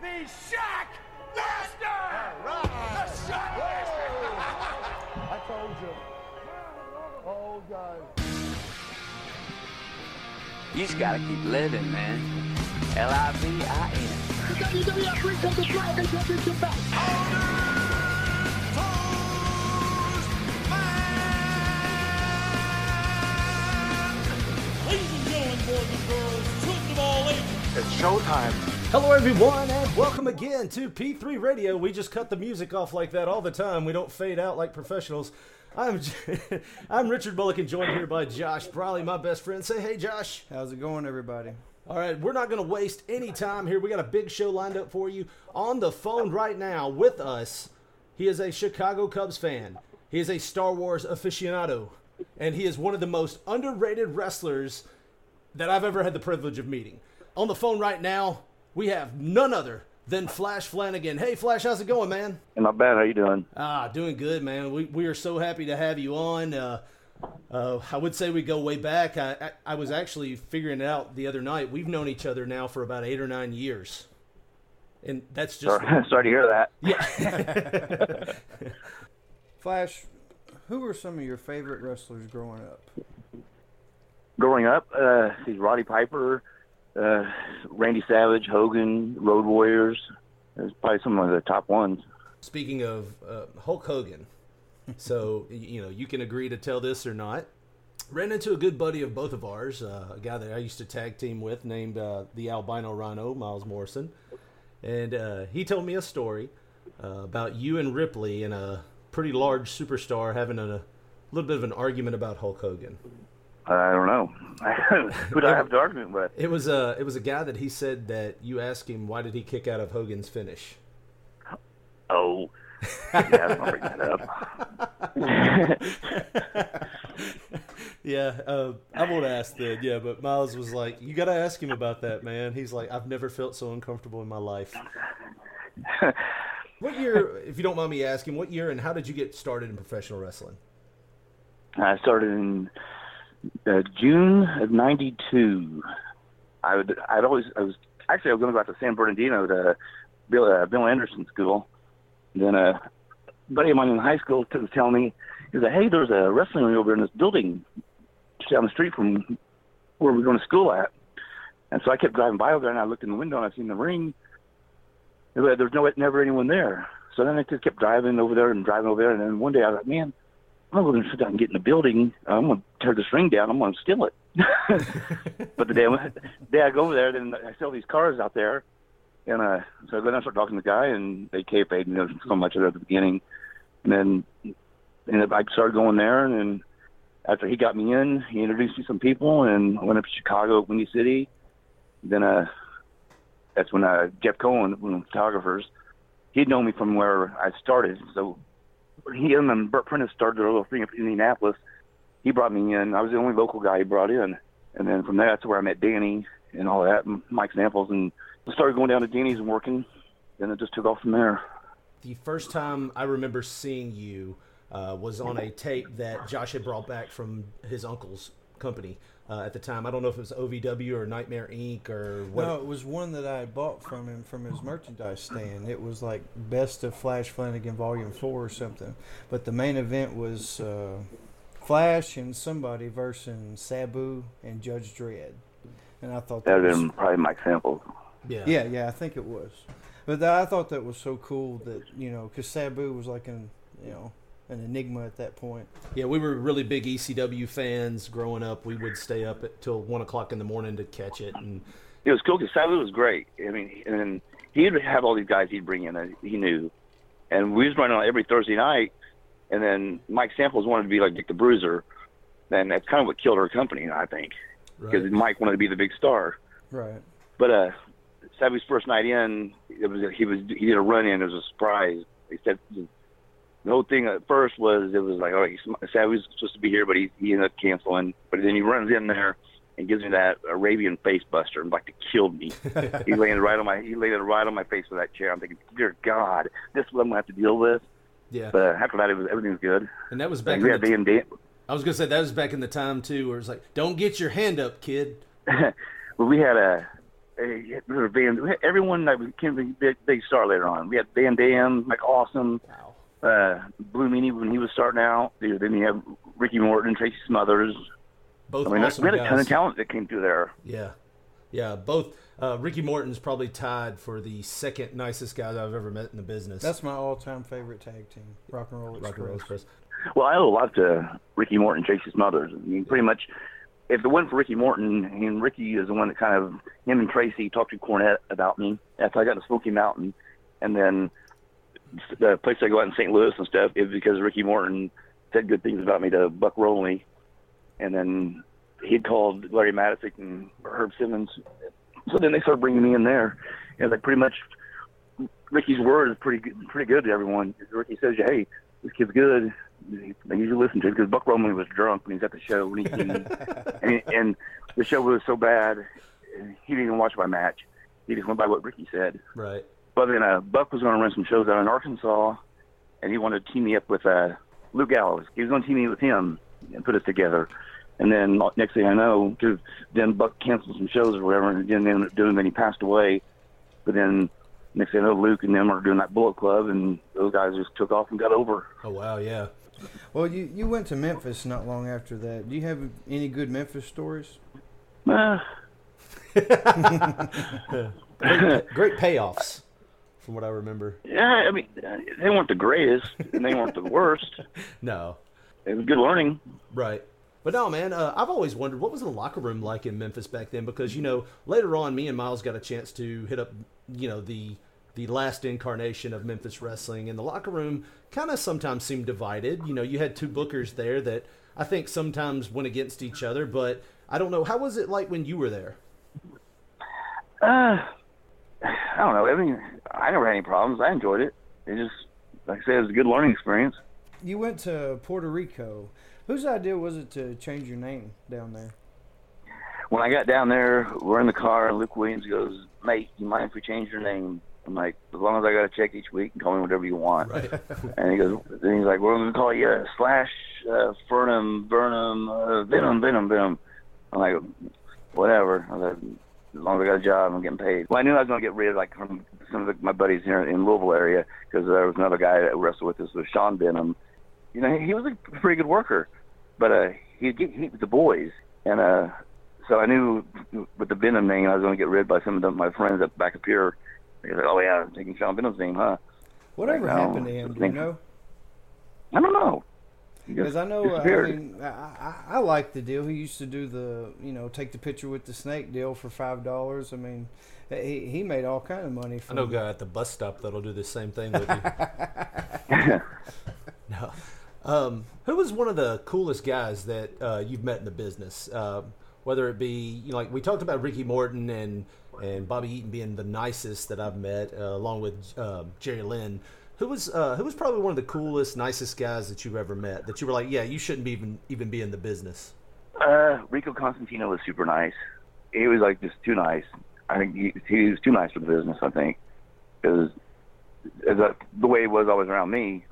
the Shock Master! The Shock Master! I told you. Oh, God. You just gotta keep living, man. L-I-V-I-N. WWF brings up the Dragon Championship back. Ladies and gentlemen, boys and girls, children of all ages. It's showtime. Hello, everyone, and welcome again to P3 Radio. We just cut the music off like that all the time. We don't fade out like professionals. I'm I'm Richard Bullock, and joined here by Josh Briley, my best friend. Say hey, Josh. How's it going, everybody? All right, we're not going to waste any time here. We got a big show lined up for you. On the phone right now with us, he is a Chicago Cubs fan. He is a Star Wars aficionado, and he is one of the most underrated wrestlers that I've ever had the privilege of meeting. On the phone right now, we have none other than Flash Flanagan. Hey, Flash, how's it going, man? Not bad. How you doing? Ah, doing good, man. We, we are so happy to have you on. Uh, uh, I would say we go way back. I, I, I was actually figuring it out the other night. We've known each other now for about eight or nine years. And that's just. Sorry, sorry to hear that. Yeah. Flash, who were some of your favorite wrestlers growing up? Growing up, uh, see Roddy Piper, uh, Randy Savage, Hogan, Road Warriors. There's probably some of the top ones. Speaking of uh, Hulk Hogan, so you know you can agree to tell this or not. Ran into a good buddy of both of ours, uh, a guy that I used to tag team with, named uh, the Albino Rhino, Miles Morrison, and uh, he told me a story uh, about you and Ripley and a pretty large superstar having a, a little bit of an argument about Hulk Hogan. I don't know. Who do I have to argument with? It was a it was a guy that he said that you asked him why did he kick out of Hogan's finish. Oh, yeah, I'm bring that up. Yeah, uh, I won't ask then. Yeah, but Miles was like, "You got to ask him about that, man." He's like, "I've never felt so uncomfortable in my life." what year, if you don't mind me asking, what year and how did you get started in professional wrestling? I started in uh, June of '92. I would. I'd always. I was actually. I was going to go out to San Bernardino to Bill, uh, Bill Anderson School. Then a buddy of mine in high school was telling me, he said, "Hey, there's a wrestling ring over in this building down the street from where we're going to school at." And so I kept driving by over there, and I looked in the window, and I seen the ring. There was no, never anyone there. So then I just kept driving over there and driving over there, and then one day I was like, "Man, I'm going to sit down and get in the building. I'm going to tear this ring down. I'm going to steal it." but the day, I- the day I go over there, then I sell these cars out there, and uh, so then I go down and start talking to the guy, and they kayfabe you know, so much of it at the beginning, and then and I started going there, and then after he got me in, he introduced me to some people, and I went up to Chicago, Windy City. Then uh, that's when uh, Jeff Cohen, one of the photographers, he'd known me from where I started, so he and then Bert Prentice started a little thing in Indianapolis. He brought me in. I was the only local guy he brought in, and then from there, that's where I met Danny and all that, and Mike Samples, and started going down to Danny's and working. and it just took off from there. The first time I remember seeing you uh, was on a tape that Josh had brought back from his uncle's company uh, at the time. I don't know if it was OVW or Nightmare Inc. or what. No, it was one that I bought from him from his merchandise stand. It was like Best of Flash Flanagan Volume 4 or something. But the main event was uh, Flash and somebody versus Sabu and Judge Dredd. And I thought that That would was, have been probably Mike Samples. yeah. yeah, yeah, I think it was. But that, I thought that was so cool that, you know, because Sabu was like an, you know, an enigma at that point. Yeah, we were really big ECW fans growing up. We would stay up at, till one o'clock in the morning to catch it, and It was cool because Sabu was great. I mean, and he'd have all these guys he'd bring in that he knew, and we was running on every Thursday night. And then Mike Samples wanted to be like Dick the Bruiser, and that's kind of what killed our company, I think, because right. Mike wanted to be the big star. Right. But uh, Sabu's first night in, it was he was he did a run in. It was a surprise. He said the whole thing at first was it was like, oh, he's, Sabu's supposed to be here, but he he ended up canceling. But then he runs in there and gives me that Arabian face buster and like to kill me. he landed right on my he landed right on my face with that chair. I'm thinking, dear God, this is what I'm gonna have to deal with. yeah. But after that, it was everything was good. and that was back. And we in had the I was gonna say that was back in the time too, where it's like, "Don't get your hand up, kid." well, we had a Van, everyone that became a big, big star later on. We had Van Dam, Mike Awesome, uh, Blue Meanie when he was starting out. Then you have Ricky Morton, and Tracy Smothers. Both I mean, awesome we had a ton of talent that came through there. Yeah, yeah. Both uh, Ricky Morton's probably tied for the second nicest guy that I've ever met in the business. That's my all-time favorite tag team, Rock and Roll Express. Rock and Roll Express. Well, I owe a lot to Ricky Morton, and Tracy Smothers. I mean, pretty much, if it wasn't for Ricky Morton, and Ricky is the one that kind of him and Tracy talked to Cornette about me after I got to Smoky Mountain, and then the place I go out in St. Louis and stuff is because Ricky Morton said good things about me to Buck Robley, and then he'd called Larry Madison and Herb Simmons. So then they started bringing me in there, and like pretty much Ricky's word is pretty good, pretty good to everyone. Ricky says, "Hey, this kid's good." They usually listen to it because Buck Roman was drunk when he was at the show, when he, and, and the show was so bad, he didn't even watch my match. He just went by what Ricky said. Right. But then uh, Buck was going to run some shows out in Arkansas, and he wanted to team me up with uh, Luke Gallows. He was going to team me with him and put us together. And then next thing I know, cause then Buck canceled some shows or whatever, and didn't end up doing. Then he passed away. But then next thing I know, Luke and them are doing that Bullet Club, and those guys just took off and got over. Oh wow, yeah. Well, you you went to Memphis not long after that. Do you have any good Memphis stories? Uh, Great, great payoffs, from what I remember. yeah, I mean, they weren't the greatest, and they weren't the worst. No. It was good learning. Right. But no, man, uh, I've always wondered what was the locker room like in Memphis back then because you know later on, me and Miles got a chance to hit up, you know, the the last incarnation of Memphis wrestling, and the locker room kind of sometimes seemed divided. You know, you had two bookers there that I think sometimes went against each other, but I don't know how was it like when you were there. Uh, I don't know. I mean, I never had any problems. I enjoyed it. It just, like I said, it was a good learning experience. You went to Puerto Rico. Whose idea was it to change your name down there? When I got down there, we're in the car, and Luke Williams goes, "Mate, you mind if we change your name?" I'm like, "As long as I got a check each week, and call me whatever you want." Right. And he goes, then he's like, "We're going to call you uh, Slash uh, Fernum Burnham uh, Venom Venom Venom." I'm like, "Whatever." I was like, as long as I got a job, I'm getting paid. Well, I knew I was going to get rid of like from some of the, my buddies here in Louisville area because there was another guy that wrestled with us, was Sean Benham. You know, he, he was a pretty good worker, but uh, he'd get heat with the boys, and uh, so I knew with the Benham name, I was going to get rid by some of the, my friends up back up here. They said, "Oh yeah, I'm taking Sean Benham's name, huh?" Whatever Like, happened to him? Do you know? I don't know. He just Because I know, uh, I mean, I, I, I like the deal. He used to do the, you know, take the picture with the snake deal for five dollars. I mean, he he made all kind of money I from. know a guy at the bus stop that'll do the same thing with you. no. Um, who was one of the coolest guys that uh, you've met in the business? Uh, whether it be, you know, like we talked about Ricky Morton and and Bobby Eaton being the nicest that I've met, uh, along with um, Jerry Lynn. Who was uh, who was probably one of the coolest, nicest guys that you've ever met? That you were like, yeah, you shouldn't be even even be in the business. Uh, Rico Constantino was super nice. He was like just too nice. I think he, he was too nice for the business. I think because the way he was always around me.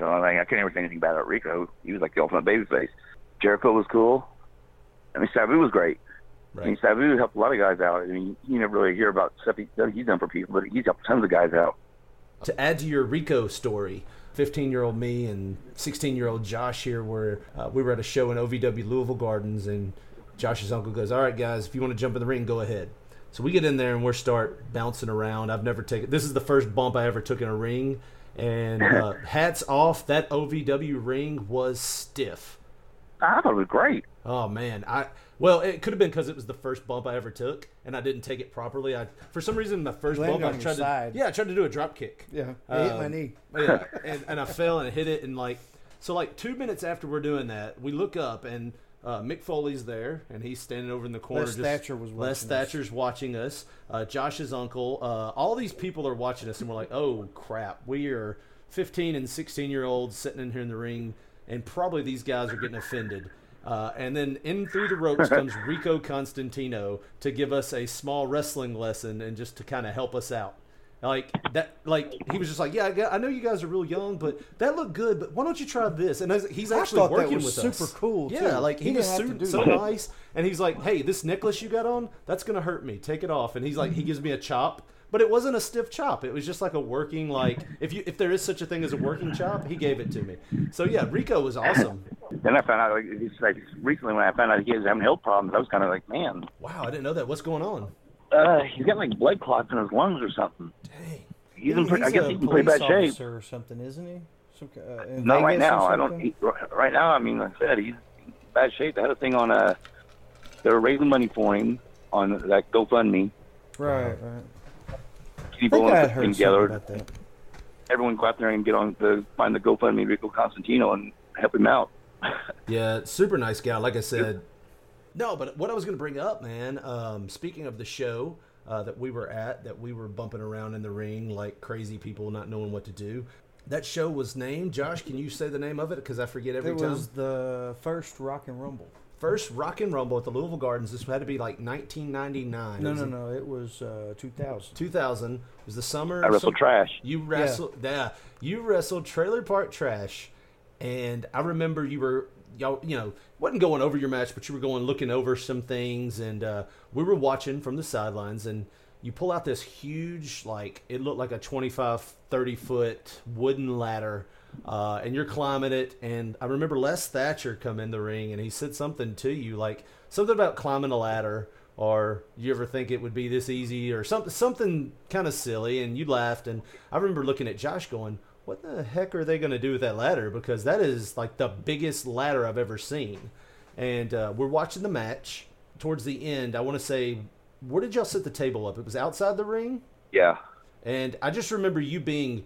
So I mean, I can't ever say anything bad about Rico. He was like the ultimate babyface. Jericho was cool. I mean, Sabu was great. I mean, Right. Sabu helped a lot of guys out. I mean, you never really hear about stuff he, he's done for people, but he's helped tons of guys out. To add to your Rico story, 15 year old me and 16 year old Josh here were uh, we were at a show in OVW Louisville Gardens, and Josh's uncle goes, "All right, guys, if you want to jump in the ring, go ahead." So we get in there and we start bouncing around. I've never taken this is the first bump I ever took in a ring, and uh, hats off, that OVW ring was stiff. I thought it was great. Oh man, I well, it could have been because it was the first bump I ever took, and I didn't take it properly. I for some reason the first Landed bump I tried to side. yeah I tried to do a drop kick. Yeah, I hit my Um, knee. yeah, and, and I fell and hit it and like so like two minutes after we're doing that, we look up and uh, Mick Foley's there and he's standing over in the corner. Les just, Thatcher was Les watching us. Thatcher's watching us. Uh, Josh's uncle. Uh, all these people are watching us and we're like, oh crap, we are 15 and 16 year olds sitting in here in the ring and probably these guys are getting offended. Uh, and then in through the ropes comes Rico Constantino to give us a small wrestling lesson and just to kind of help us out. Like that, like he was just like, yeah, I, got, I know you guys are real young, but that looked good. But why don't you try this? And as- he's I actually working was with us. super cool, Yeah, like he, He was so, so that. nice, and he's like, hey, this necklace you got on, that's gonna hurt me. Take it off. And he's like, he gives me a chop. But it wasn't a stiff chop. It was just like a working, like if you if there is such a thing as a working chop, he gave it to me. So yeah, Rico was awesome. Then I found out like it's like recently when I found out he was having health problems, I was kind of like, man, Wow, I didn't know that. What's going on? uh, he's got like blood clots in his lungs or something. Dang. He's in, I guess he's in pretty bad shape. or something, isn't he? Some, uh, Not right now. I don't. He, right now, I mean, like I said, he's in bad shape. They had a thing on uh They were raising money for him on that GoFundMe. Right, right. I People think I heard together. about that. Everyone go out there and get on the find the GoFundMe Rico Constantino and help him out. Yeah, super nice guy. Like I said, no, but what I was going to bring up, man. Um, speaking of the show uh, that we were at, that we were bumping around in the ring like crazy people, not knowing what to do. That show was named. Josh, can you say the name of it? Because I forget every It time. It was the first Rock and Rumble. First Rock and Rumble at the Louisville Gardens. This had to be like 1999. No, no, in no. It was uh, 2000. 2000 was the summer. I wrestled some- trash. You wrestled, yeah. You wrestled Trailer Park Trash, and I remember you were, y'all, you know, wasn't going over your match, but you were going looking over some things, and uh, we were watching from the sidelines, and you pull out this huge, like it looked like a 25, 30 foot wooden ladder. Uh, and you're climbing it, and I remember Les Thatcher come in the ring, and he said something to you, like something about climbing a ladder, or you ever think it would be this easy or something something kind of silly and you laughed and i remember looking at josh going what the heck are they going to do with that ladder because that is like the biggest ladder i've ever seen and uh, we're watching the match towards the end i want to say where did y'all set the table up it was outside the ring Yeah. and I just remember you being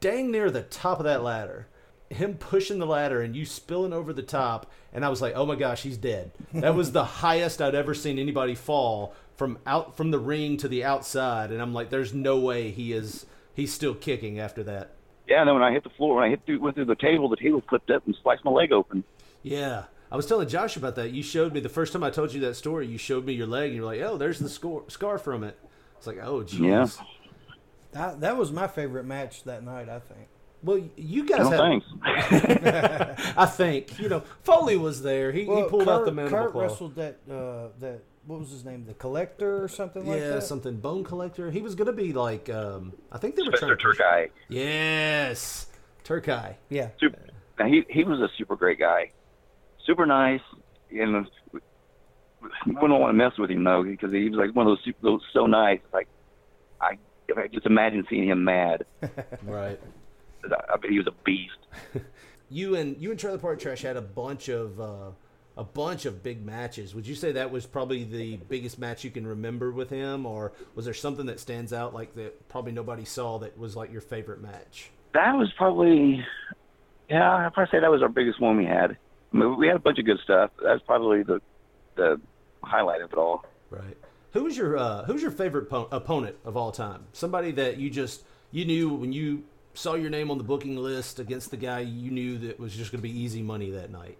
dang near the top of that ladder, him pushing the ladder and you spilling over the top. And I was like, oh my gosh, he's dead. That was the highest I'd ever seen anybody fall from out from the ring to the outside. And I'm like, there's no way he is, he's still kicking after that. Yeah, and then when I hit the floor, when I hit through, went through the table, the table flipped up and sliced my leg open. Yeah. I was telling Josh about that. You showed me the first time I told you that story. You showed me your leg, and you're like, "Oh, there's the score, scar from it." It's like, "Oh, jeez." Yeah. That, that was my favorite match that night, I think. Well, you guys No had. thanks. I think you know Foley was there. He, he pulled out the mandible Kurt claw. wrestled that, uh, that, what was his name? The Collector or something like yeah, that? something bone collector. He was gonna be like, um, I think they were Spencer trying. to Turkai. Yes, Turkai. Yeah. Super, now he he was a super great guy, super nice, and we wouldn't want to mess with him though because he was like one of those super, those so nice. Like I, I just imagine seeing him mad. Right. I, I bet he was a beast. You and you and Trailer Park Trash had a bunch of uh, a bunch of big matches. Would you say that was probably the biggest match you can remember with him, or was there something that stands out like that probably nobody saw that was like your favorite match? That was probably, yeah, I'd probably say that was our biggest one we had. I mean, we had a bunch of good stuff. That's probably the the highlight of it all. Right. Who was your uh, Who was your favorite po- opponent of all time? Somebody that you just you knew when you saw your name on the booking list against the guy you knew that was just going to be easy money that night.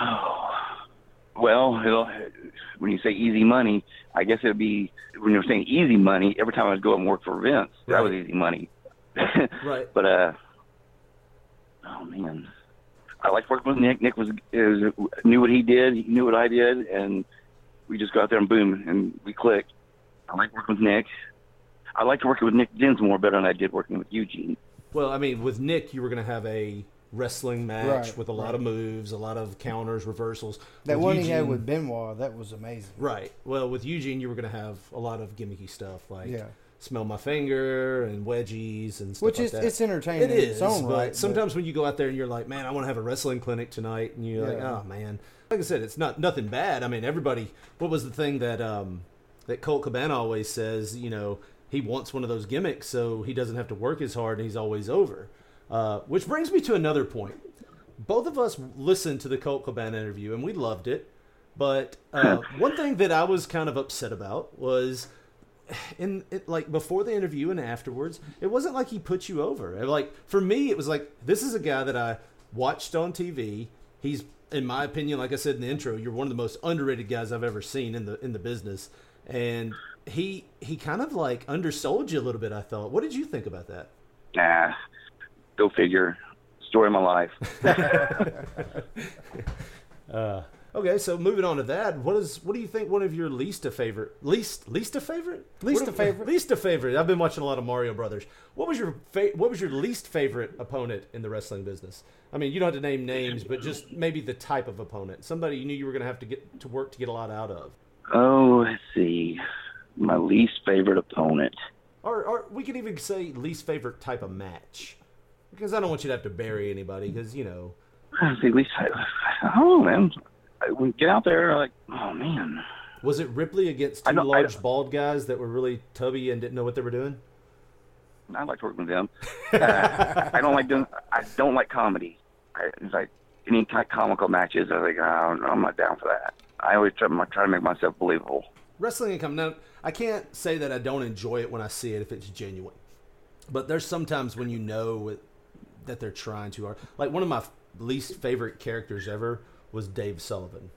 Oh, well, it'll, when you say easy money, I guess it'd be when you're saying easy money. Every time I'd go and work for Vince, that was easy money. Right. But uh, oh man, I liked working with Nick. Nick was, is knew what he did. He knew what I did, and we just got out there and boom, and we clicked. I like working with Nick. I liked working with Nick Dinsmore better than I did working with Eugene. Well, I mean, with Nick, you were going to have a wrestling match Right, with a lot right. of moves, a lot of counters, reversals. That With one he had with Benoit, that was amazing. Right. Well, with Eugene, you were going to have a lot of gimmicky stuff like Yeah. smell my finger and wedgies and stuff Which like is that. it's entertaining It in is, its own but right. but- sometimes when you go out there and you're like, man, I want to have a wrestling clinic tonight, and you're like, oh man. Like I said, it's not nothing bad. I mean, everybody. What was the thing that um, that Colt Cabana always says? You know, he wants one of those gimmicks so he doesn't have to work as hard and he's always over. Uh, which brings me to another point. Both of us listened to the Colt Cabana interview and we loved it. But uh, one thing that I was kind of upset about was in it, like before the interview and afterwards, it wasn't like he put you over. Like for me, it was like this is a guy that I watched on TV. He's, in my opinion, like I said in the intro, you're one of the most underrated guys I've ever seen in the in the business. And he he kind of like undersold you a little bit. I thought. What did you think about that? Nah, go figure. Story of my life. Uh, okay, so moving on to that, what is what do you think one of your least a favorite least least a favorite Least What a favorite? least a favorite? I've been watching a lot of Mario Brothers. What was your fa- what was your least favorite opponent in the wrestling business? I mean, you don't have to name names, but just maybe the type of opponent, somebody you knew you were going to have to get to work to get a lot out of, oh, let's see. My least favorite opponent. or or we could even say least favorite type of match, because I don't want you to have to bury anybody, because you know. See, at least I, I don't know, man. I, when get out there, like, oh man. Was it Ripley against two large bald guys that were really tubby and didn't know what they were doing? I like working with them. Uh, I don't like doing. I don't like comedy. I, it's like any kind of comical matches. I oh, no, I'm not down for that. I always try, try to make myself believable. wrestling income now i can't say that i don't enjoy it when i see it if it's genuine but there's sometimes when you know it, that they're trying too hard like one of my f- least favorite characters ever was dave sullivan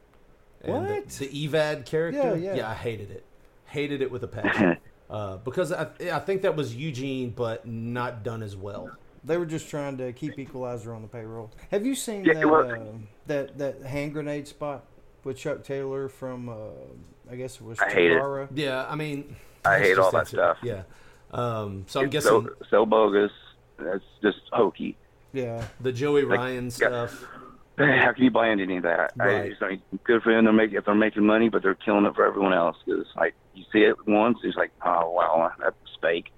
and the- What? the, evad character Yeah, yeah. i hated it hated it with a passion uh, because I, I think that was eugene but not done as well They were just trying to keep Equalizer on the payroll. Have you seen Yeah, that, uh, that that hand grenade spot with Chuck Taylor from uh, I guess it was I hate it. Chikara? yeah i mean I hate all that insane. stuff. yeah um, so i'm It's guessing so so bogus. That's just hokey. Yeah, the joey like, ryan yeah. stuff How can you buy into any of that? I, it's like good for them to make if they're making money, but they're killing it for everyone else. Because like you see it once, it's like, oh wow, that's fake.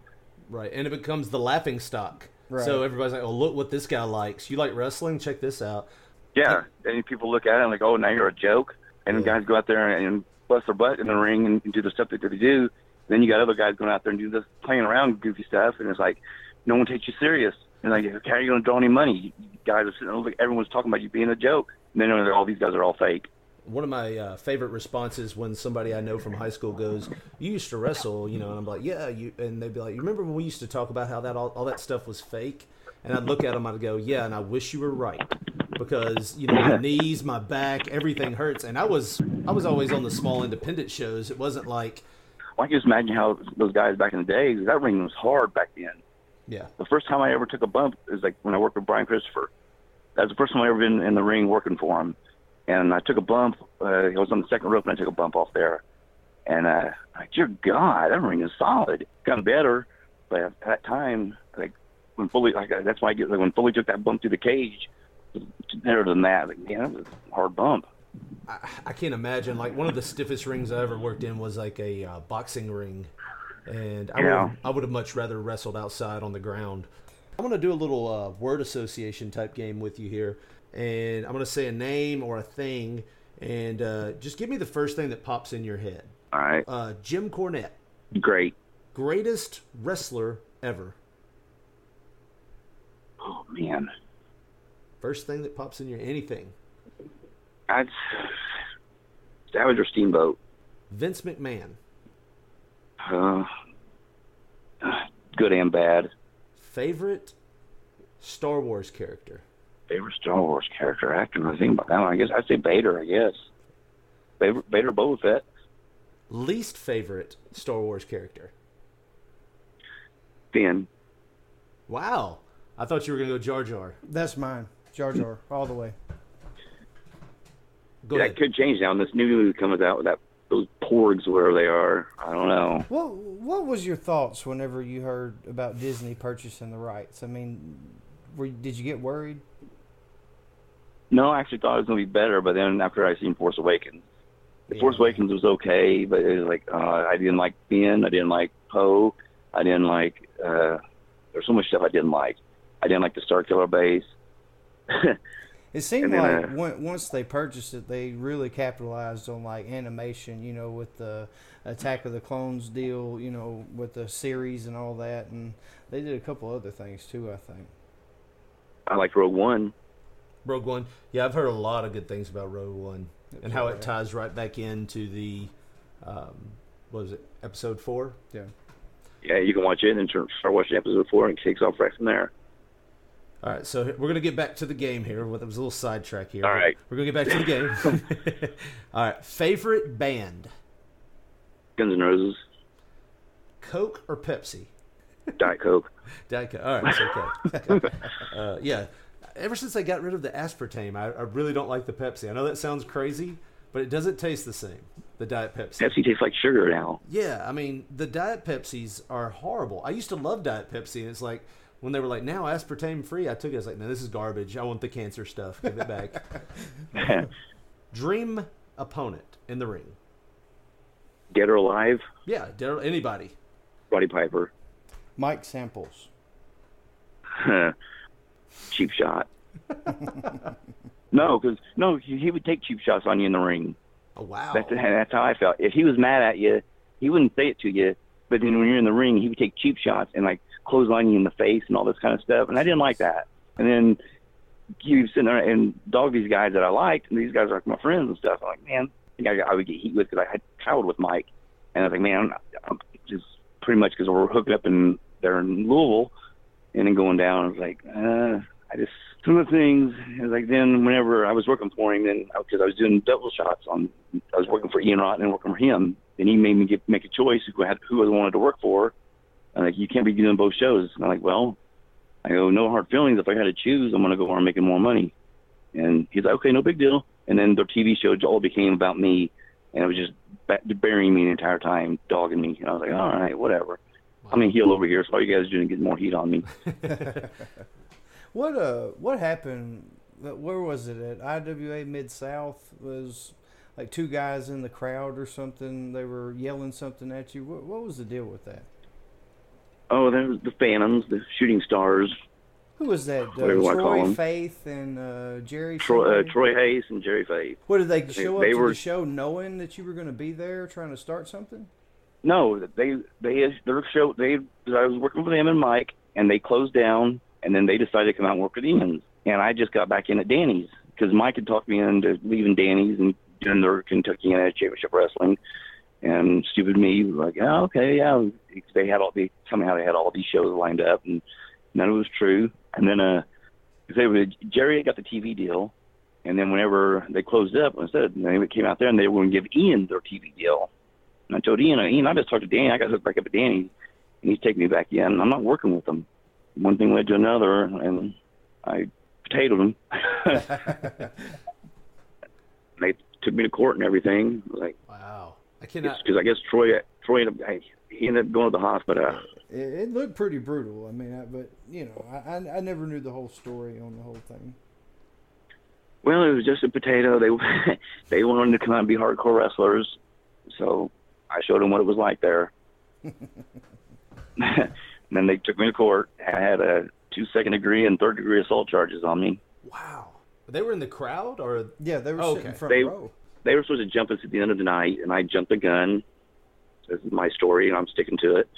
Right, and it becomes the laughing stock. Right. So everybody's like, "Oh, look what this guy likes. You like wrestling? Check this out." Yeah, and people look at it and like, oh, now you're a joke. And the Yeah. guys go out there and bust their butt in the ring and, and do the stuff that they do. Then you got other guys going out there and do this playing around goofy stuff, and it's like no one takes you serious. And like, how are you going to draw any money? You, guys are sitting like everyone's talking about you being a joke. And then all these guys are all fake. One of my uh, favorite responses when somebody I know from high school goes, "You used to wrestle," you know, and I'm like, "Yeah," you, and they'd be like, "You remember when we used to talk about how that all, all that stuff was fake?" And I'd look at them, I'd go, "Yeah," and I wish you were right because you know my knees, my back, everything hurts, and I was I was always on the small independent shows. It wasn't like, Well, I can just imagine how those guys back in the day, that ring was hard back then. Yeah, The first time I ever took a bump is like when I worked with Brian Christopher. That was the first time I ever been in the ring working for him. And I took a bump. Uh, I was on the second rope and I took a bump off there. And uh, like, dear God, that ring is solid. Gotten better, but at that time, like when Foley, like that's why I get like when Foley took that bump through the cage. Better than that, like man, that was a hard bump. I, I can't imagine. Like one of the stiffest rings I ever worked in was like a uh, boxing ring, and I Yeah. would I would have much rather wrestled outside on the ground. I'm gonna do a little uh, word association type game with you here, and I'm gonna say a name or a thing, and uh, just give me the first thing that pops in your head. All right, Uh, Jim Cornette, great. greatest wrestler ever. Oh man, First thing that pops in your anything. I'd Savage or Steamboat. Vince McMahon, Uh, good and bad. favorite Star Wars character. Favorite Star Wars character actor? I think about that one. I guess I'd say Vader. I guess Vader, Vader Boba Fett. Least favorite Star Wars character. Finn. Wow. I thought you were going to go Jar Jar. that's mine. Jar Jar all the way. Go that ahead. could change now. This new movie comes out with that those porgs, wherever they are, I don't know. What What was your thoughts whenever you heard about Disney purchasing the rights? I mean, were, did you get worried? No, I actually thought it was gonna be better, but then after I seen Force Awakens, the Force Awakens was okay, but it was like uh, I didn't like Finn, I didn't like Poe, I didn't like. uh There's so much stuff I didn't like. I didn't like the Star Killer base. It seemed then, like uh, on- once they purchased it, they really capitalized on like animation. You know, with the Attack of the Clones deal. You know, with the series and all that, and they did a couple other things too. I think. I liked Rogue One. Rogue One. Yeah, I've heard a lot of good things about Rogue One and how it ties right back into the, um, what was it, episode four? Yeah. Yeah, you can watch it and start watching episode four, and it kicks off right from there. All right, so we're going to get back to the game here. Well, That was a little sidetrack here. All right. We're going to get back to the game. All right. Favorite band? Guns N' Roses. Coke or Pepsi? Diet Coke. Diet Coke. All right, okay. uh, yeah. Ever since I got rid of the aspartame, I, I really don't like the Pepsi. I know that sounds crazy, but it doesn't taste the same. The Diet Pepsi. Pepsi tastes like sugar now. Yeah, I mean the Diet Pepsis are horrible. I used to love Diet Pepsi, and it's like when they were like now aspartame free, I took it. I was like, no, this is garbage. I want the cancer stuff. Give it back. Dream opponent in the ring. Dead or alive, Yeah, dare- anybody. Roddy Piper. Mike Samples. cheap shot. no, because no, he, he would take cheap shots on you in the ring. Oh wow. That's that's how I felt. If he was mad at you, he wouldn't say it to you. But then when you're in the ring, he would take cheap shots and like clothesline you in the face and all this kind of stuff. And I didn't like that. And then you sitting there and dog these guys that I liked, and these guys are like my friends and stuff. I'm like, man, I think I, I would get heat with because I had traveled with Mike, and I was like, man, I'm, just pretty much because we're hooking up in there in Louisville, and then going down. I was like, uh, I just some of the things. Was like then whenever I was working for him, then because I was doing double shots on, I was working for Ian Rotten and working for him. Then he made me get make a choice who had who I wanted to work for. I'm like, you can't be doing both shows. And I'm like, well, I go, no hard feelings. If I had to choose, I'm going to go I'm making more money. And he's like, okay, no big deal. And then the TV show all became about me, and it was just burying me the entire time, dogging me. And I was like, all right, whatever. I'm a heel over here, so all you guys are doing is getting more heat on me. What uh what happened? Where was it at IWA Mid South? Was like two guys in the crowd or something? They were yelling something at you. What, what was the deal with that? Oh, there's the Phantoms, the Shooting Stars, Who was that? Uh, Whatever you wanna call Troy. Faith and uh, Jerry. Troy, uh. Troy Hayes, and Jerry Faith. What did they show up they to were- the show knowing that you were going to be there, trying to start something? No, they they their show they I was working for them and Mike, and they closed down, and then they decided to come out and work at Ian's, and I just got back in at Danny's because Mike had talked me into leaving Danny's and doing their Kentucky United Championship Wrestling, and stupid me was like, oh, okay, yeah, they had all they somehow they had all these shows lined up, and none of it was true, and then uh, they were Jerry got the TV deal. And then whenever they closed up, instead they came out there and they were going to give Ian their TV deal. And I told Ian, Ian, I just talked to Danny. I got hooked back up with Danny's, and he's taking me back in. I'm not working with them. One thing led to another, and I potatoed him. they took me to court and everything. Like, Wow. I cannot. because I guess Troy, Troy, ended up, he ended up going to the hospital. It, it looked pretty brutal. I mean, I, but you know, I, I I never knew the whole story on the whole thing. Well, it was just a potato. They they wanted to come out and be hardcore wrestlers, so I showed them what it was like there. and then they took me to court. I had a two second degree and third degree assault charges on me. Wow. They were in the crowd, or Yeah, they were Oh, sitting okay. front They- row. They were supposed to jump us at the end of the night, and I jumped the gun. This is my story, and I'm sticking to it.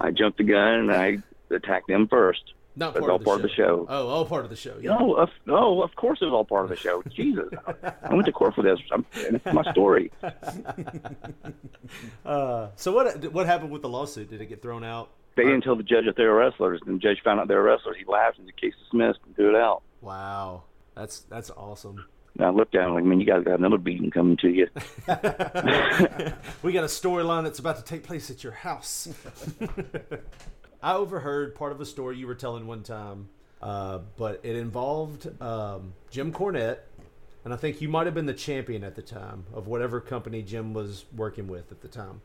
I jumped the gun and I attacked them first. not part, all of, the part of the show. Oh, all part of the show. Yeah. No, of, no, of course it was all part of the show. Jesus, I went to court for this. I'm, it's my story. Uh, so what what happened with the lawsuit? Did it get thrown out? They didn't tell the judge that they were wrestlers, and the judge found out they were wrestlers. He laughed, and the case dismissed, and threw it out. Wow. That's that's awesome. And I looked at him like, man, you guys got another beating coming to you. we got a storyline that's about to take place at your house. I overheard part of a story you were telling one time, uh, but it involved um, Jim Cornette, and I think you might have been the champion at the time of whatever company Jim was working with at the time.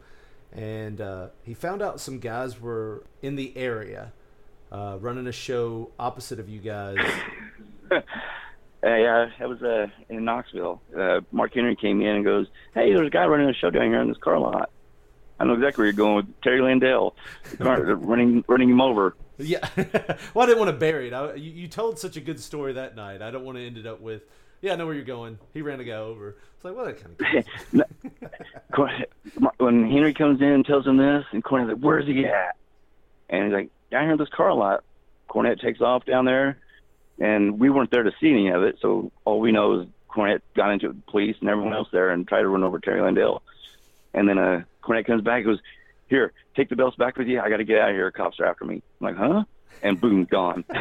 And uh, he found out some guys were in the area uh, running a show opposite of you guys. Uh, yeah, that was uh, in Knoxville. Uh, Mark Henry came in and goes, "Hey, there's a guy running a show down here in this car lot. I know exactly where you're going with Terry Landell, running running him over." Yeah. well, I didn't want to bury it. I, you, you told such a good story that night. I don't want to end it up with, yeah, I know where you're going. He ran a guy over. It's like, well, that kind of. When Henry comes in and tells him this, and Cornette's like, "Where's he at?" And he's like, "Down here in this car lot." Cornette takes off down there, and we weren't there to see any of it, so all we know is Cornette got into with police and everyone else there and tried to run over Terry Landell. And then uh, Cornette comes back and goes, "Here, take the belts back with you. I got to get out of here. Cops are after me." I'm like, "Huh?" And boom, gone.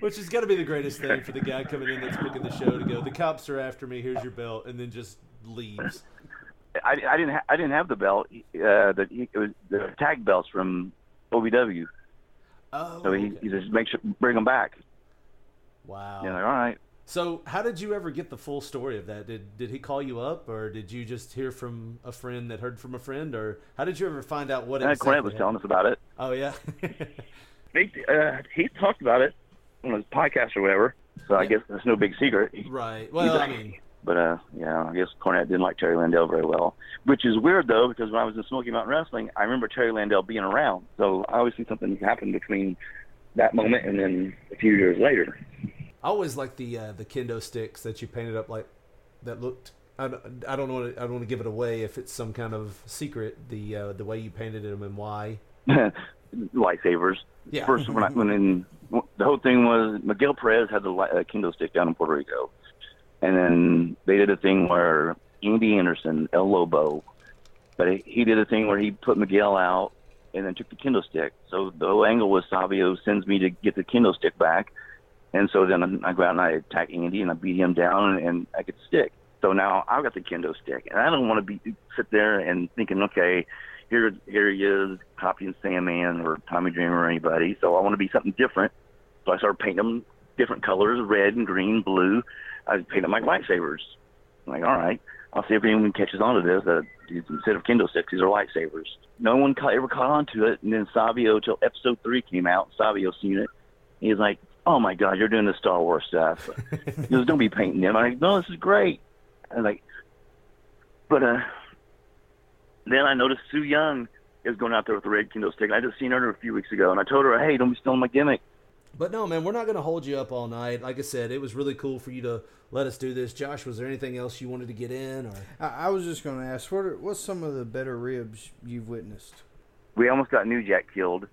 Which has got to be the greatest thing for the guy coming in that's booking the show to go, the cops are after me, here's your belt, and then just leaves. I, I didn't ha- I didn't have the belt. Uh, the it was the tag belts from OVW. Oh, So he, okay. he just makes sure bring them back. wow. You know, like, all right. So, how did you ever get the full story of that? Did did he call you up, or did you just hear from a friend that heard from a friend, or how did you ever find out what And exactly Cornette was telling us about it. Oh yeah. They, uh, he talked about it on his podcast or whatever. So I guess it's no big secret. right. Well, I mean, But uh, yeah, I guess Cornette didn't like Terry Landell very well, which is weird though because when I was in Smoky Mountain Wrestling, I remember Terry Landell being around. So obviously something happened between that moment and then a few years later. I always like the uh, the kendo sticks that you painted up like that looked. I don't, I don't want to. I don't want to give it away if it's some kind of secret. The uh, the way you painted them and why. Lightsabers. Yeah. First, when I when in, the whole thing was Miguel Perez had the uh, kendo stick down in Puerto Rico, and then they did a thing where Andy Anderson, El Lobo, but he, did a thing where he put Miguel out and then took the kendo stick. So the whole angle was Savio sends me to get the kendo stick back, and so then I go out and I attack Andy and I beat him down and, and I get the stick. So now I've got the kendo stick, and I don't want to be sit there and thinking, okay, here here he is copying Sandman or Tommy Dreamer or anybody. So I want to be something different. So I started painting them different colors, red and green, blue. I painted them like lightsabers. I'm like, all right, I'll see if anyone catches on to this. That instead of kendo sticks, these are lightsabers. No one ca- ever caught on to it. And then Savio, till episode three came out, Savio seen it. He's like, oh my God, you're doing the Star Wars stuff. he goes, don't be painting them. I'm like, no, this is great. And like, but uh, then I noticed Su Yung is going out there with the red kendo stick. I just seen her a few weeks ago, and I told her, hey, don't be stealing my gimmick. But no, man, we're not going to hold you up all night. Like I said, it was really cool for you to let us do this. Josh, was there anything else you wanted to get in, or I, I was just going to ask, what are, what's some of the better ribs you've witnessed? We almost got New Jack killed.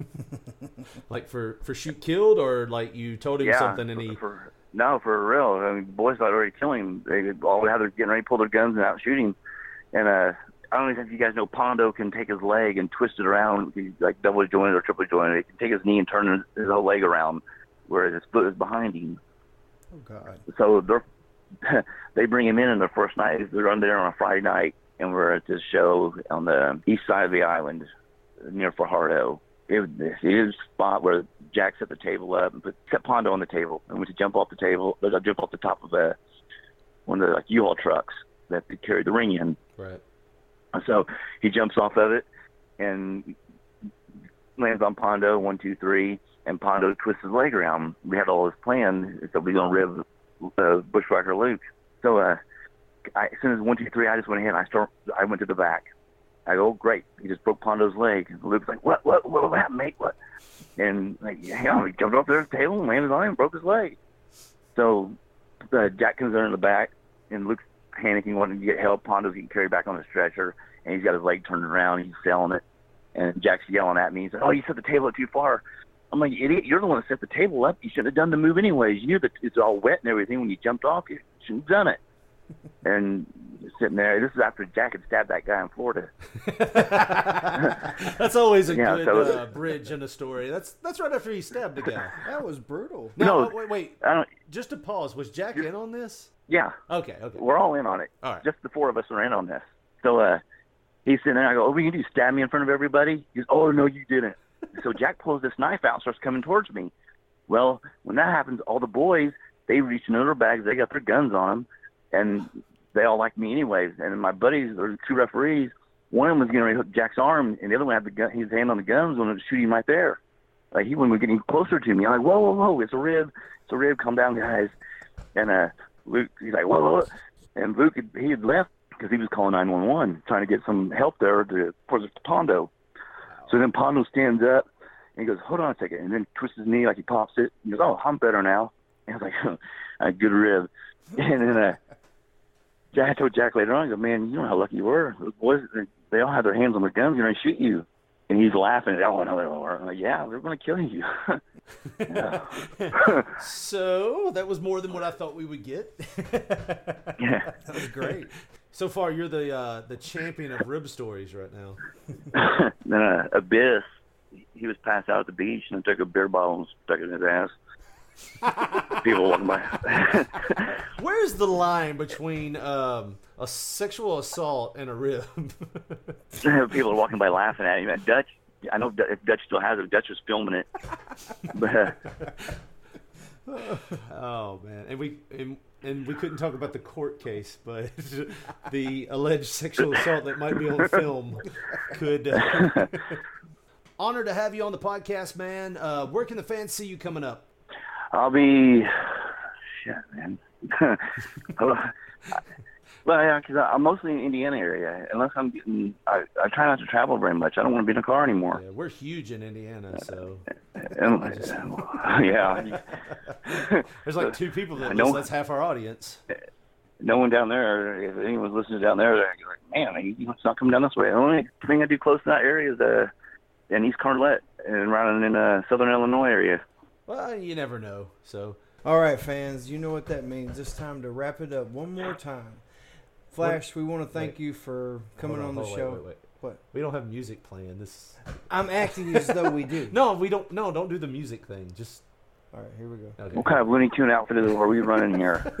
like for for shoot killed, or like you told him yeah, something and he for no, for real. I mean, boys thought already killing him. They all had their getting ready to pull their guns and out shooting. And uh, I don't know if you guys know Pondo can take his leg and twist it around, He's like double jointed or triple jointed. He can take his knee and turn his, whole leg around, whereas his foot is behind him. Oh God! So they're they bring him in on the first night. They're on there on a Friday night, and we're at this show on the east side of the island near Fajardo. It was a spot where Jack set the table up and put set Pondo on the table and went to jump off the table, uh, jump off the top of a one of the like U-Haul trucks that they carried the ring in. right. So he jumps off of it and lands on Pondo, one, two, three, and Pondo twists his leg around. We had all this planned, so we're gonna rib uh, Bushwhacker Luke. So uh, I, as soon as one, two, three, I just went ahead. I start. I went to the back. I go, oh, great. He just broke Pondo's leg. Luke's like, what, what, what, what happened, mate? What? And like, he jumped off the table and landed on him, and broke his leg. So uh, Jack comes in the back, and Luke's panicking, wanting to get help. Pondo's getting carried back on the stretcher, and he's got his leg turned around. He's selling it, and Jack's yelling at me. He's like, "Oh, you set the table up too far." I'm like, "Idiot! You're the one that set the table up. You shouldn't have done the move anyways. You knew that it's all wet and everything when you jumped off. You shouldn't have done it." And sitting there, this is after Jack had stabbed that guy in Florida. That's always a Yeah, good so- uh, bridge in a story. That's that's right after he stabbed the guy. That was brutal. No, No. wait, wait. I don't. Just to pause, was Jack in on this? Yeah, Okay, okay. we're all in on it. All right. Just the four of us are in on this. So uh, he's sitting there. I go, "Oh, what you can do? Stab me in front of everybody?" He goes, "Oh no, you didn't." so Jack pulls this knife out, and starts coming towards me. Well, when that happens, all the boys they reach into their bags. They got their guns on them, and they all like me anyways. And my buddies, or two referees, one of them was getting ready to hook Jack's arm, and the other one had the gun, his hand on the guns when it was shooting right there. Like he was getting closer to me. I'm like, "Whoa, whoa, whoa! It's a rib! It's a rib! Calm down, guys!" And uh, Luke, he's like, whoa, whoa. And Luke, he had left because he was calling 911, trying to get some help there to, for the Pondo. So then Pondo stands up and he goes, hold on a second. And then twists his knee like he pops it. He goes, oh, I'm better now. And I was like, a good rib. And then uh, I told Jack later on, I go, man, you know how lucky you were. Those boys, they- all have their hands on their guns. They're going to shoot you. And he's laughing. Oh, no, they were. I'm like, yeah, they're going to kill you. So that was more than what I thought we would get. yeah. That was great. so far, you're the uh, the champion of rib stories right now. then uh, Abyss, he was passed out at the beach and I took a beer bottle and stuck it in his ass. People walking by. Where's the line between um, a sexual assault and a rib? People are walking by laughing at him. Dutch, I know Dutch still has it. Dutch was filming it. But uh, oh man, and we and, and we couldn't talk about the court case, but the alleged sexual assault that might be on film could. Uh, honored to have you on the podcast, man. Uh, where can the fans see you coming up? I'll be, shit, man. well, yeah, because I'm mostly in the Indiana area. Unless I'm getting, I, I try not to travel very much. I don't want to be in a car anymore. Yeah, we're huge in Indiana, so And, yeah, there's like two people that listen. That's half our audience. no one down there. If anyone's listening down there, they're like, man, he's not coming down this way. The only thing I do close to that area is uh, in East Carlette and around in uh, Southern Illinois area. Well, you never know. So All right, fans, you know what that means. It's time to wrap it up one more time. Flash, we want to thank Wait. you for coming Hold on the hold show. Wait, wait, wait. What? We don't have music playing. This. I'm acting as though we do. No, we don't. No, don't do the music thing. Just All right, here we go. okay. What kind of Looney Tune outfit are we running here?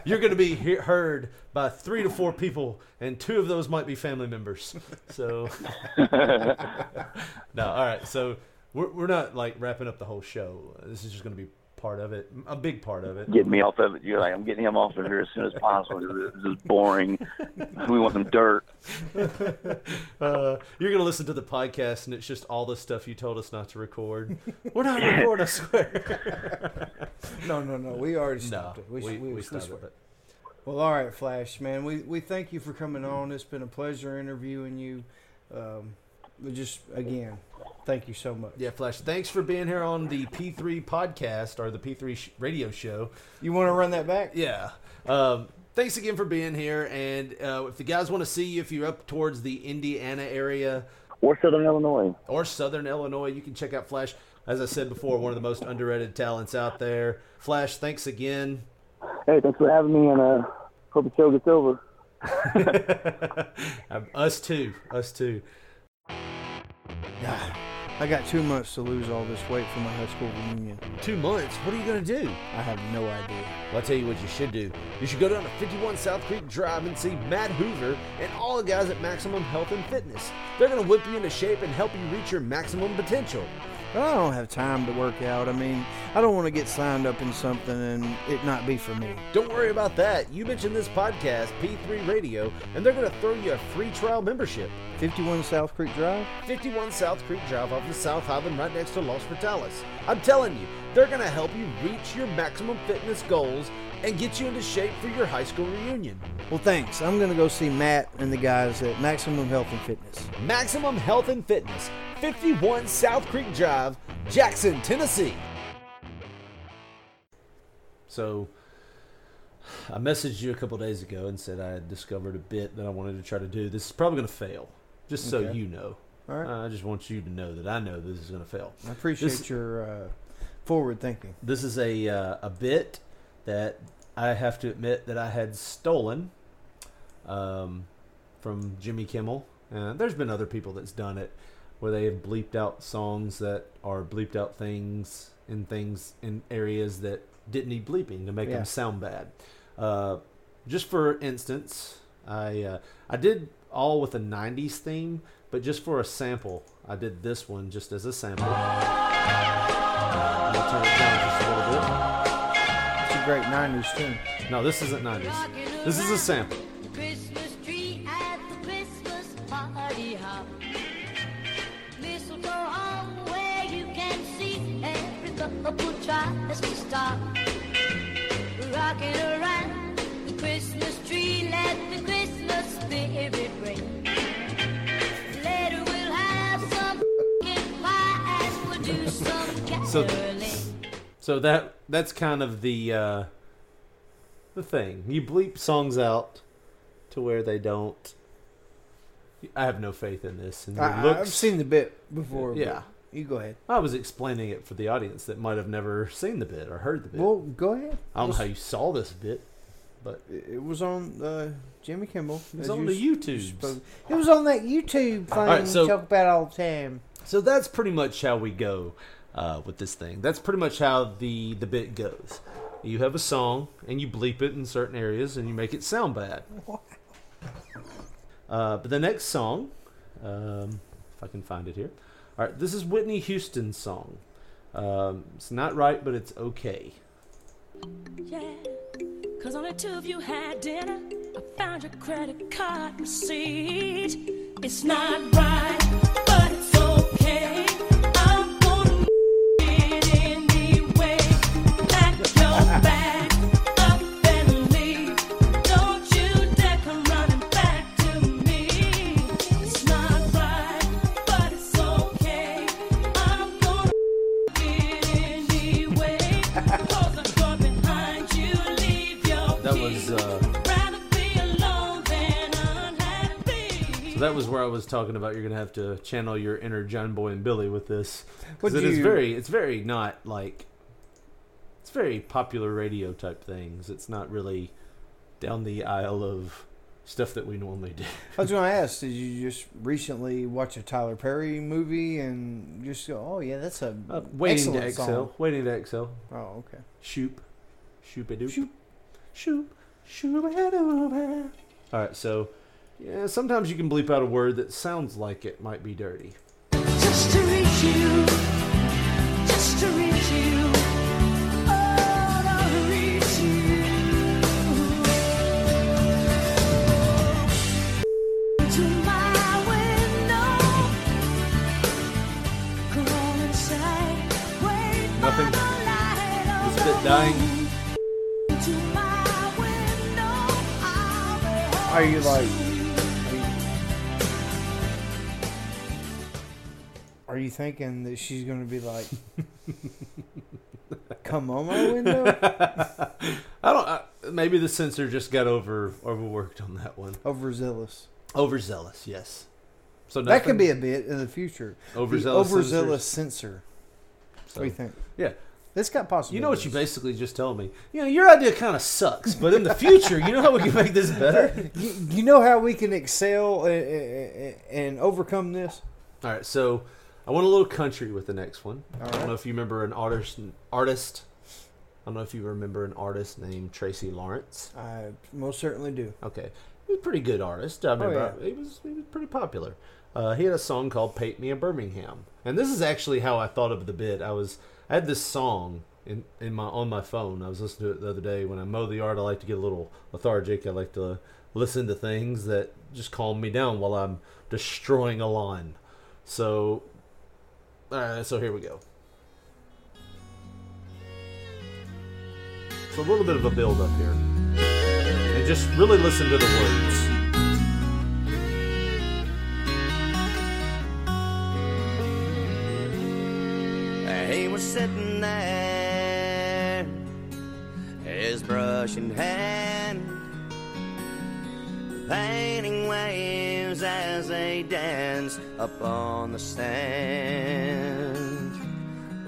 You're going to be he- heard by three to four people, and two of those might be family members. So, no, all right. So we're we're not like wrapping up the whole show. This is just going to be part of it, a big part of it. Get me off of it. You're like, I'm getting him off of here as soon as possible. This is boring. We want some dirt. Uh, you're going to listen to the podcast, and it's just all the stuff you told us not to record. We're not recording, I swear. No, no, no. We already no, stopped it. we, we, we stopped swear. it. Well, all right, Flash, man. We we thank you for coming on. It's been a pleasure interviewing you. Um, just again, thank you so much. Yeah, Flash. Thanks for being here on the P3 podcast or the P3 sh- radio show. You want to run that back? Yeah. Um, thanks again for being here. And uh, if the guys want to see you, if you're up towards the Indiana area Or Southern Illinois. or Southern Illinois, you can check out Flash. As I said before, one of the most underrated talents out there. Flash, thanks again. Hey, thanks for having me, and uh, hope the show gets over. Um, us too. Us too. God, I got two months to lose all this weight for my high school reunion. Two months. What are you going to do? I have no idea. Well, I'll tell you what you should do. You should go down to 51 South Creek Drive and see Matt Hoover and all the guys at Maximum Health and Fitness. They're going to whip you into shape and help you reach your maximum potential. But I don't have time to work out. I mean, I don't want to get signed up in something and it not be for me. Don't worry about that. You mentioned this podcast, P3 Radio, and they're going to throw you a free trial membership. 51 South Creek Drive? 51 South Creek Drive off the South Highland right next to Los Frutales. I'm telling you, they're going to help you reach your maximum fitness goals and get you into shape for your high school reunion. Well, thanks. I'm going to go see Matt and the guys at Maximum Health and Fitness. Maximum Health and Fitness, 51 South Creek Drive, Jackson, Tennessee. So, I messaged you a couple days ago and said I had discovered a bit that I wanted to try to do. This is probably going to fail, just so Okay. you know. All right. I just want you to know that I know this is going to fail. I appreciate This- your uh, forward thinking. This is a uh, a bit that I have to admit that I had stolen um, from Jimmy Kimmel. Uh, there's been other people that's done it where they have bleeped out songs that are bleeped out things in things in areas that didn't need bleeping to make Yeah. them sound bad. Uh, just for instance, I uh, I did all with a '90s theme, but just for a sample, I did this one just as a sample. I'm gonna turn it down just a little bit. It's a great 90s tune. No, this isn't 90s. This is a sample. So-. So that that's kind of the uh, the thing. You bleep songs out to where they don't. I have no faith in this. And I, looks, I've seen the bit before. Yeah. You go ahead. I was explaining it for the audience that might have never seen the bit or heard the bit. Well, go ahead. I don't know how you saw this bit, but It was on uh, Jimmy Kimmel. it was on the YouTube. It was on that YouTube thing right, so- you talk about all the time. So that's pretty much how we go. Uh, with this thing. That's pretty much how the the bit goes. You have a song and you bleep it in certain areas and you make it sound bad. Uh, but the next song, um, if I can find it here. All right, this is Whitney Houston's song. Um, it's not right, but it's okay. Yeah, cause only two of you had dinner. I found your credit card receipt. It's not right, but it's okay. Was where I was talking about. You're gonna have to channel your inner John Boy and Billy with this because it is you- very, it's very not like it's very popular radio type things. It's not really down the aisle of stuff that we normally do. I was to ask, did you just recently watch a Tyler Perry movie and just go, oh yeah, that's a Uh, waiting to exhale. song. Waiting to exhale. Oh, okay. Shoop. Shoop a doop. Shoop. Shoop. Shoop a doop. All right, so yeah, sometimes you can bleep out a word that sounds like it might be dirty. Just to reach you, just to reach you, oh, to reach you. To my window, come on inside, wait for Nothing. light bit dying. moon. To my window, I'll be Are you like? Are you thinking that she's going to be like, come on my window? I don't. I, maybe the censor just got over overworked on that one. Overzealous. Overzealous, yes. So That could be a bit in the future. The Overzealous overzealous censors? censor. So, What do you think? Yeah. This got possible. You know what you basically just told me. You know your idea kind of sucks, but in the future, you know how we can make this better. you, you know how we can excel and, and, and overcome this? All right, so I want a little country with the next one. I don't right. know if you remember an artist. Artist. I don't know if you remember an artist named Tracy Lawrence. I most certainly do. Okay, he was a pretty good artist. I remember yeah. he was he was pretty popular. Uh, he had a song called "Paint Me a Birmingham," and this is actually how I thought of the bit. I was I had this song in in my on my phone. I was listening to it the other day when I mow the yard. I like to get a little lethargic. I like to listen to things that just calm me down while I'm destroying a lawn. So, uh, so here we go. It's a little bit of a build up here, and just really listen to the words. He was sitting there, his brush in hand, painting waves as they danced upon the sand.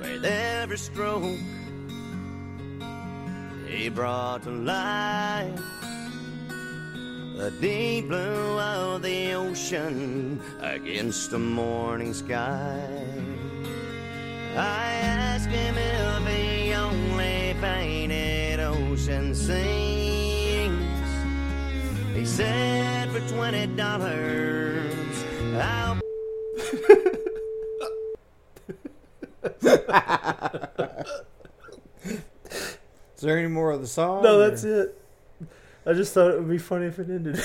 With every stroke, he brought to life the deep blue of the ocean against the morning sky. I asked him if he only painted ocean scenes. He said for twenty dollars, I'll. Is there any more of the song? No, or- that's it. I just thought it would be funny if it ended.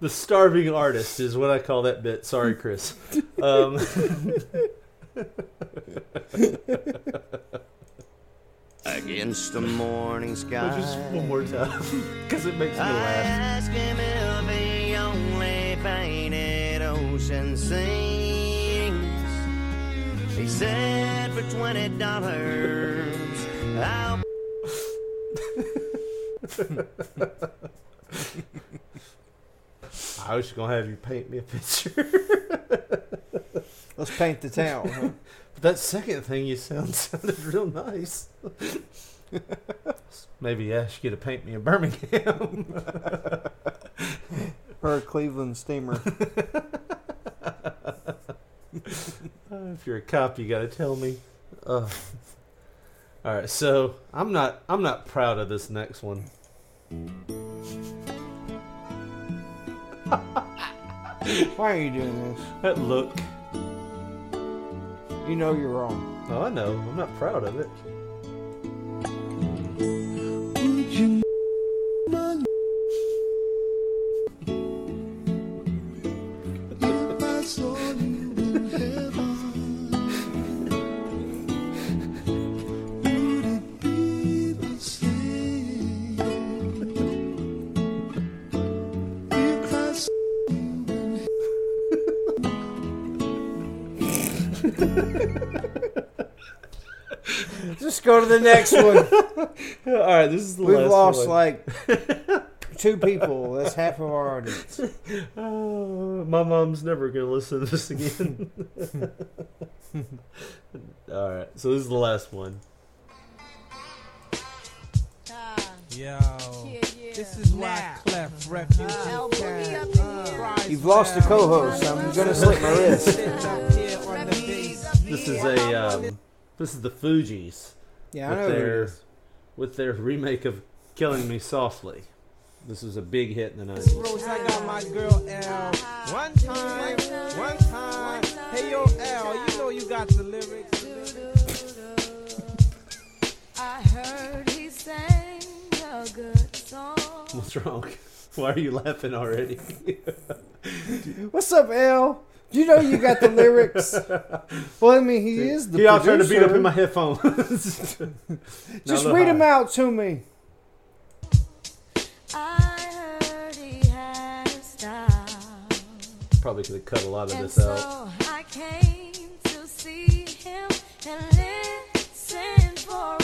the starving artist is what I call that bit. Sorry, Chris. Um, Against the morning sky. just one more time, because it makes me I laugh. asked him if he only painted ocean scenes. He said for twenty dollars, I'll. I was gonna have you paint me a picture. Let's paint the town. Huh? That second thing you sound sounded real nice. Maybe ask you to paint me a Birmingham. or a Cleveland steamer. If you're a cop, you gotta tell me. Uh, all right, so I'm not I'm not proud of this next one. Why are you doing this? That look. You know you're wrong. Oh, I know. I'm not proud of it. Go to the next one. All right, this is the last We've last lost one. like two people. That's half of our audience. Oh, my mom's never gonna listen to this again. All right, so this is the last one. Yo, this is Wyclef Refuge can You've lost a co-host. I'm gonna slip my wrist. This is a um, this is the Fugees. Yeah, I with know their is. with their remake of "Killing Me Softly." This was a big hit in the nineties. Rose, I got my girl L. One time, one time. Hey yo, L, you know you got the lyrics. I heard he sang a good song. What's wrong? Why are you laughing already? What's up, L? You know you got the lyrics. Well, I mean, he is the He out trying to beat up in my headphones. Just read them out to me. I heard he had a style. Probably could have cut a lot of And this out. I came to see him and listen for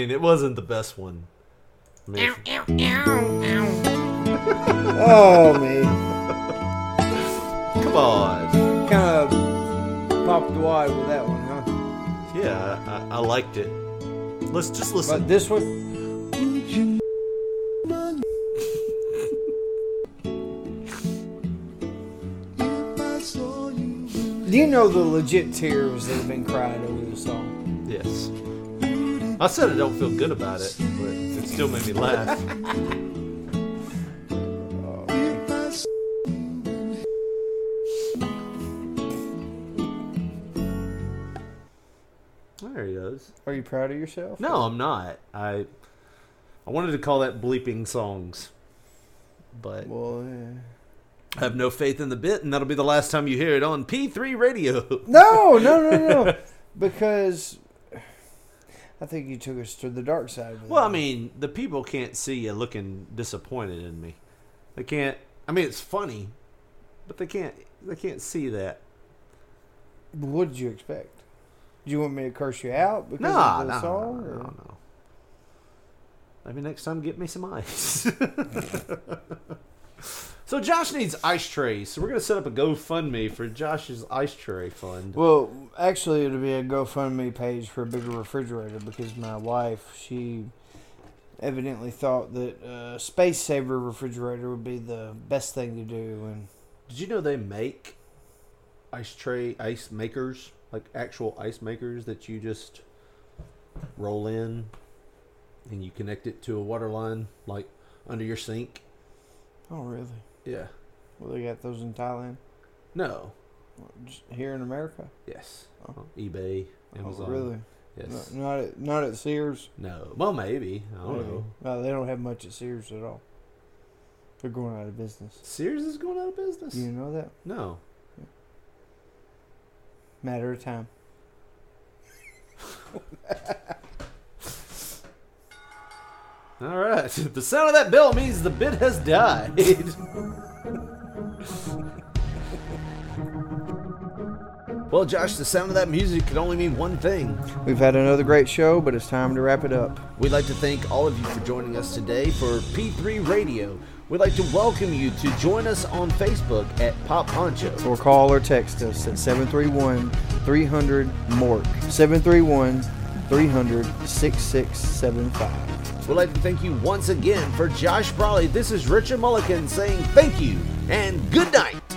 mean, it wasn't the best one. I mean, Oh man, come on. kind of popped wide with that one, huh? Yeah, I, I, I liked it. Let's just listen. But this one, do you know the legit tears that have been cried over this song? Yes. I said I don't feel good about it, but it still made me laugh. there he is. Are you proud of yourself? No, I'm not. I I wanted to call that bleeping songs, but Well, yeah. I have no faith in the bit, and that'll be the last time you hear it on P3 Radio. No, no, no, no. because I think you took us to the dark side. With Well, I mean, the people can't see you looking disappointed in me. They can't. I mean, it's funny, but they can't. They can't see that. what did you expect? Do you want me to curse you out because Nah, of the nah, song? no, or- no, no. Maybe next time, get me some ice. so Josh needs ice trays. So we're gonna set up a GoFundMe for Josh's ice tray fund. Well, actually, it'll be a GoFundMe page for a bigger refrigerator because my wife, she evidently thought that a space saver refrigerator would be the best thing to do. And Did you know they make ice tray ice makers, like actual ice makers that you just roll in and you connect it to a water line, like under your sink? oh, really? Yeah. Well, they got those in Thailand, No. Just here in America. Yes. Oh. eBay, oh, Amazon. Oh, really? Yes. No, not at not at Sears. No. Well, maybe. I don't Maybe. know. No, they don't have much at Sears at all. They're going out of business. Sears is going out of business. You know that? No. Matter of time. All right. The sound of that bell means the bit has died. well, Josh, the sound of that music could only mean one thing. We've had another great show, but it's time to wrap it up. We'd like to thank all of you for joining us today for P3 Radio. We'd like to welcome you to join us on Facebook at Pop Poncho. Or call or text us at 731 300 MORK. 731 300 6675. We'd like to thank you once again for Josh Brawley. This is Richard Mulligan saying thank you and good night.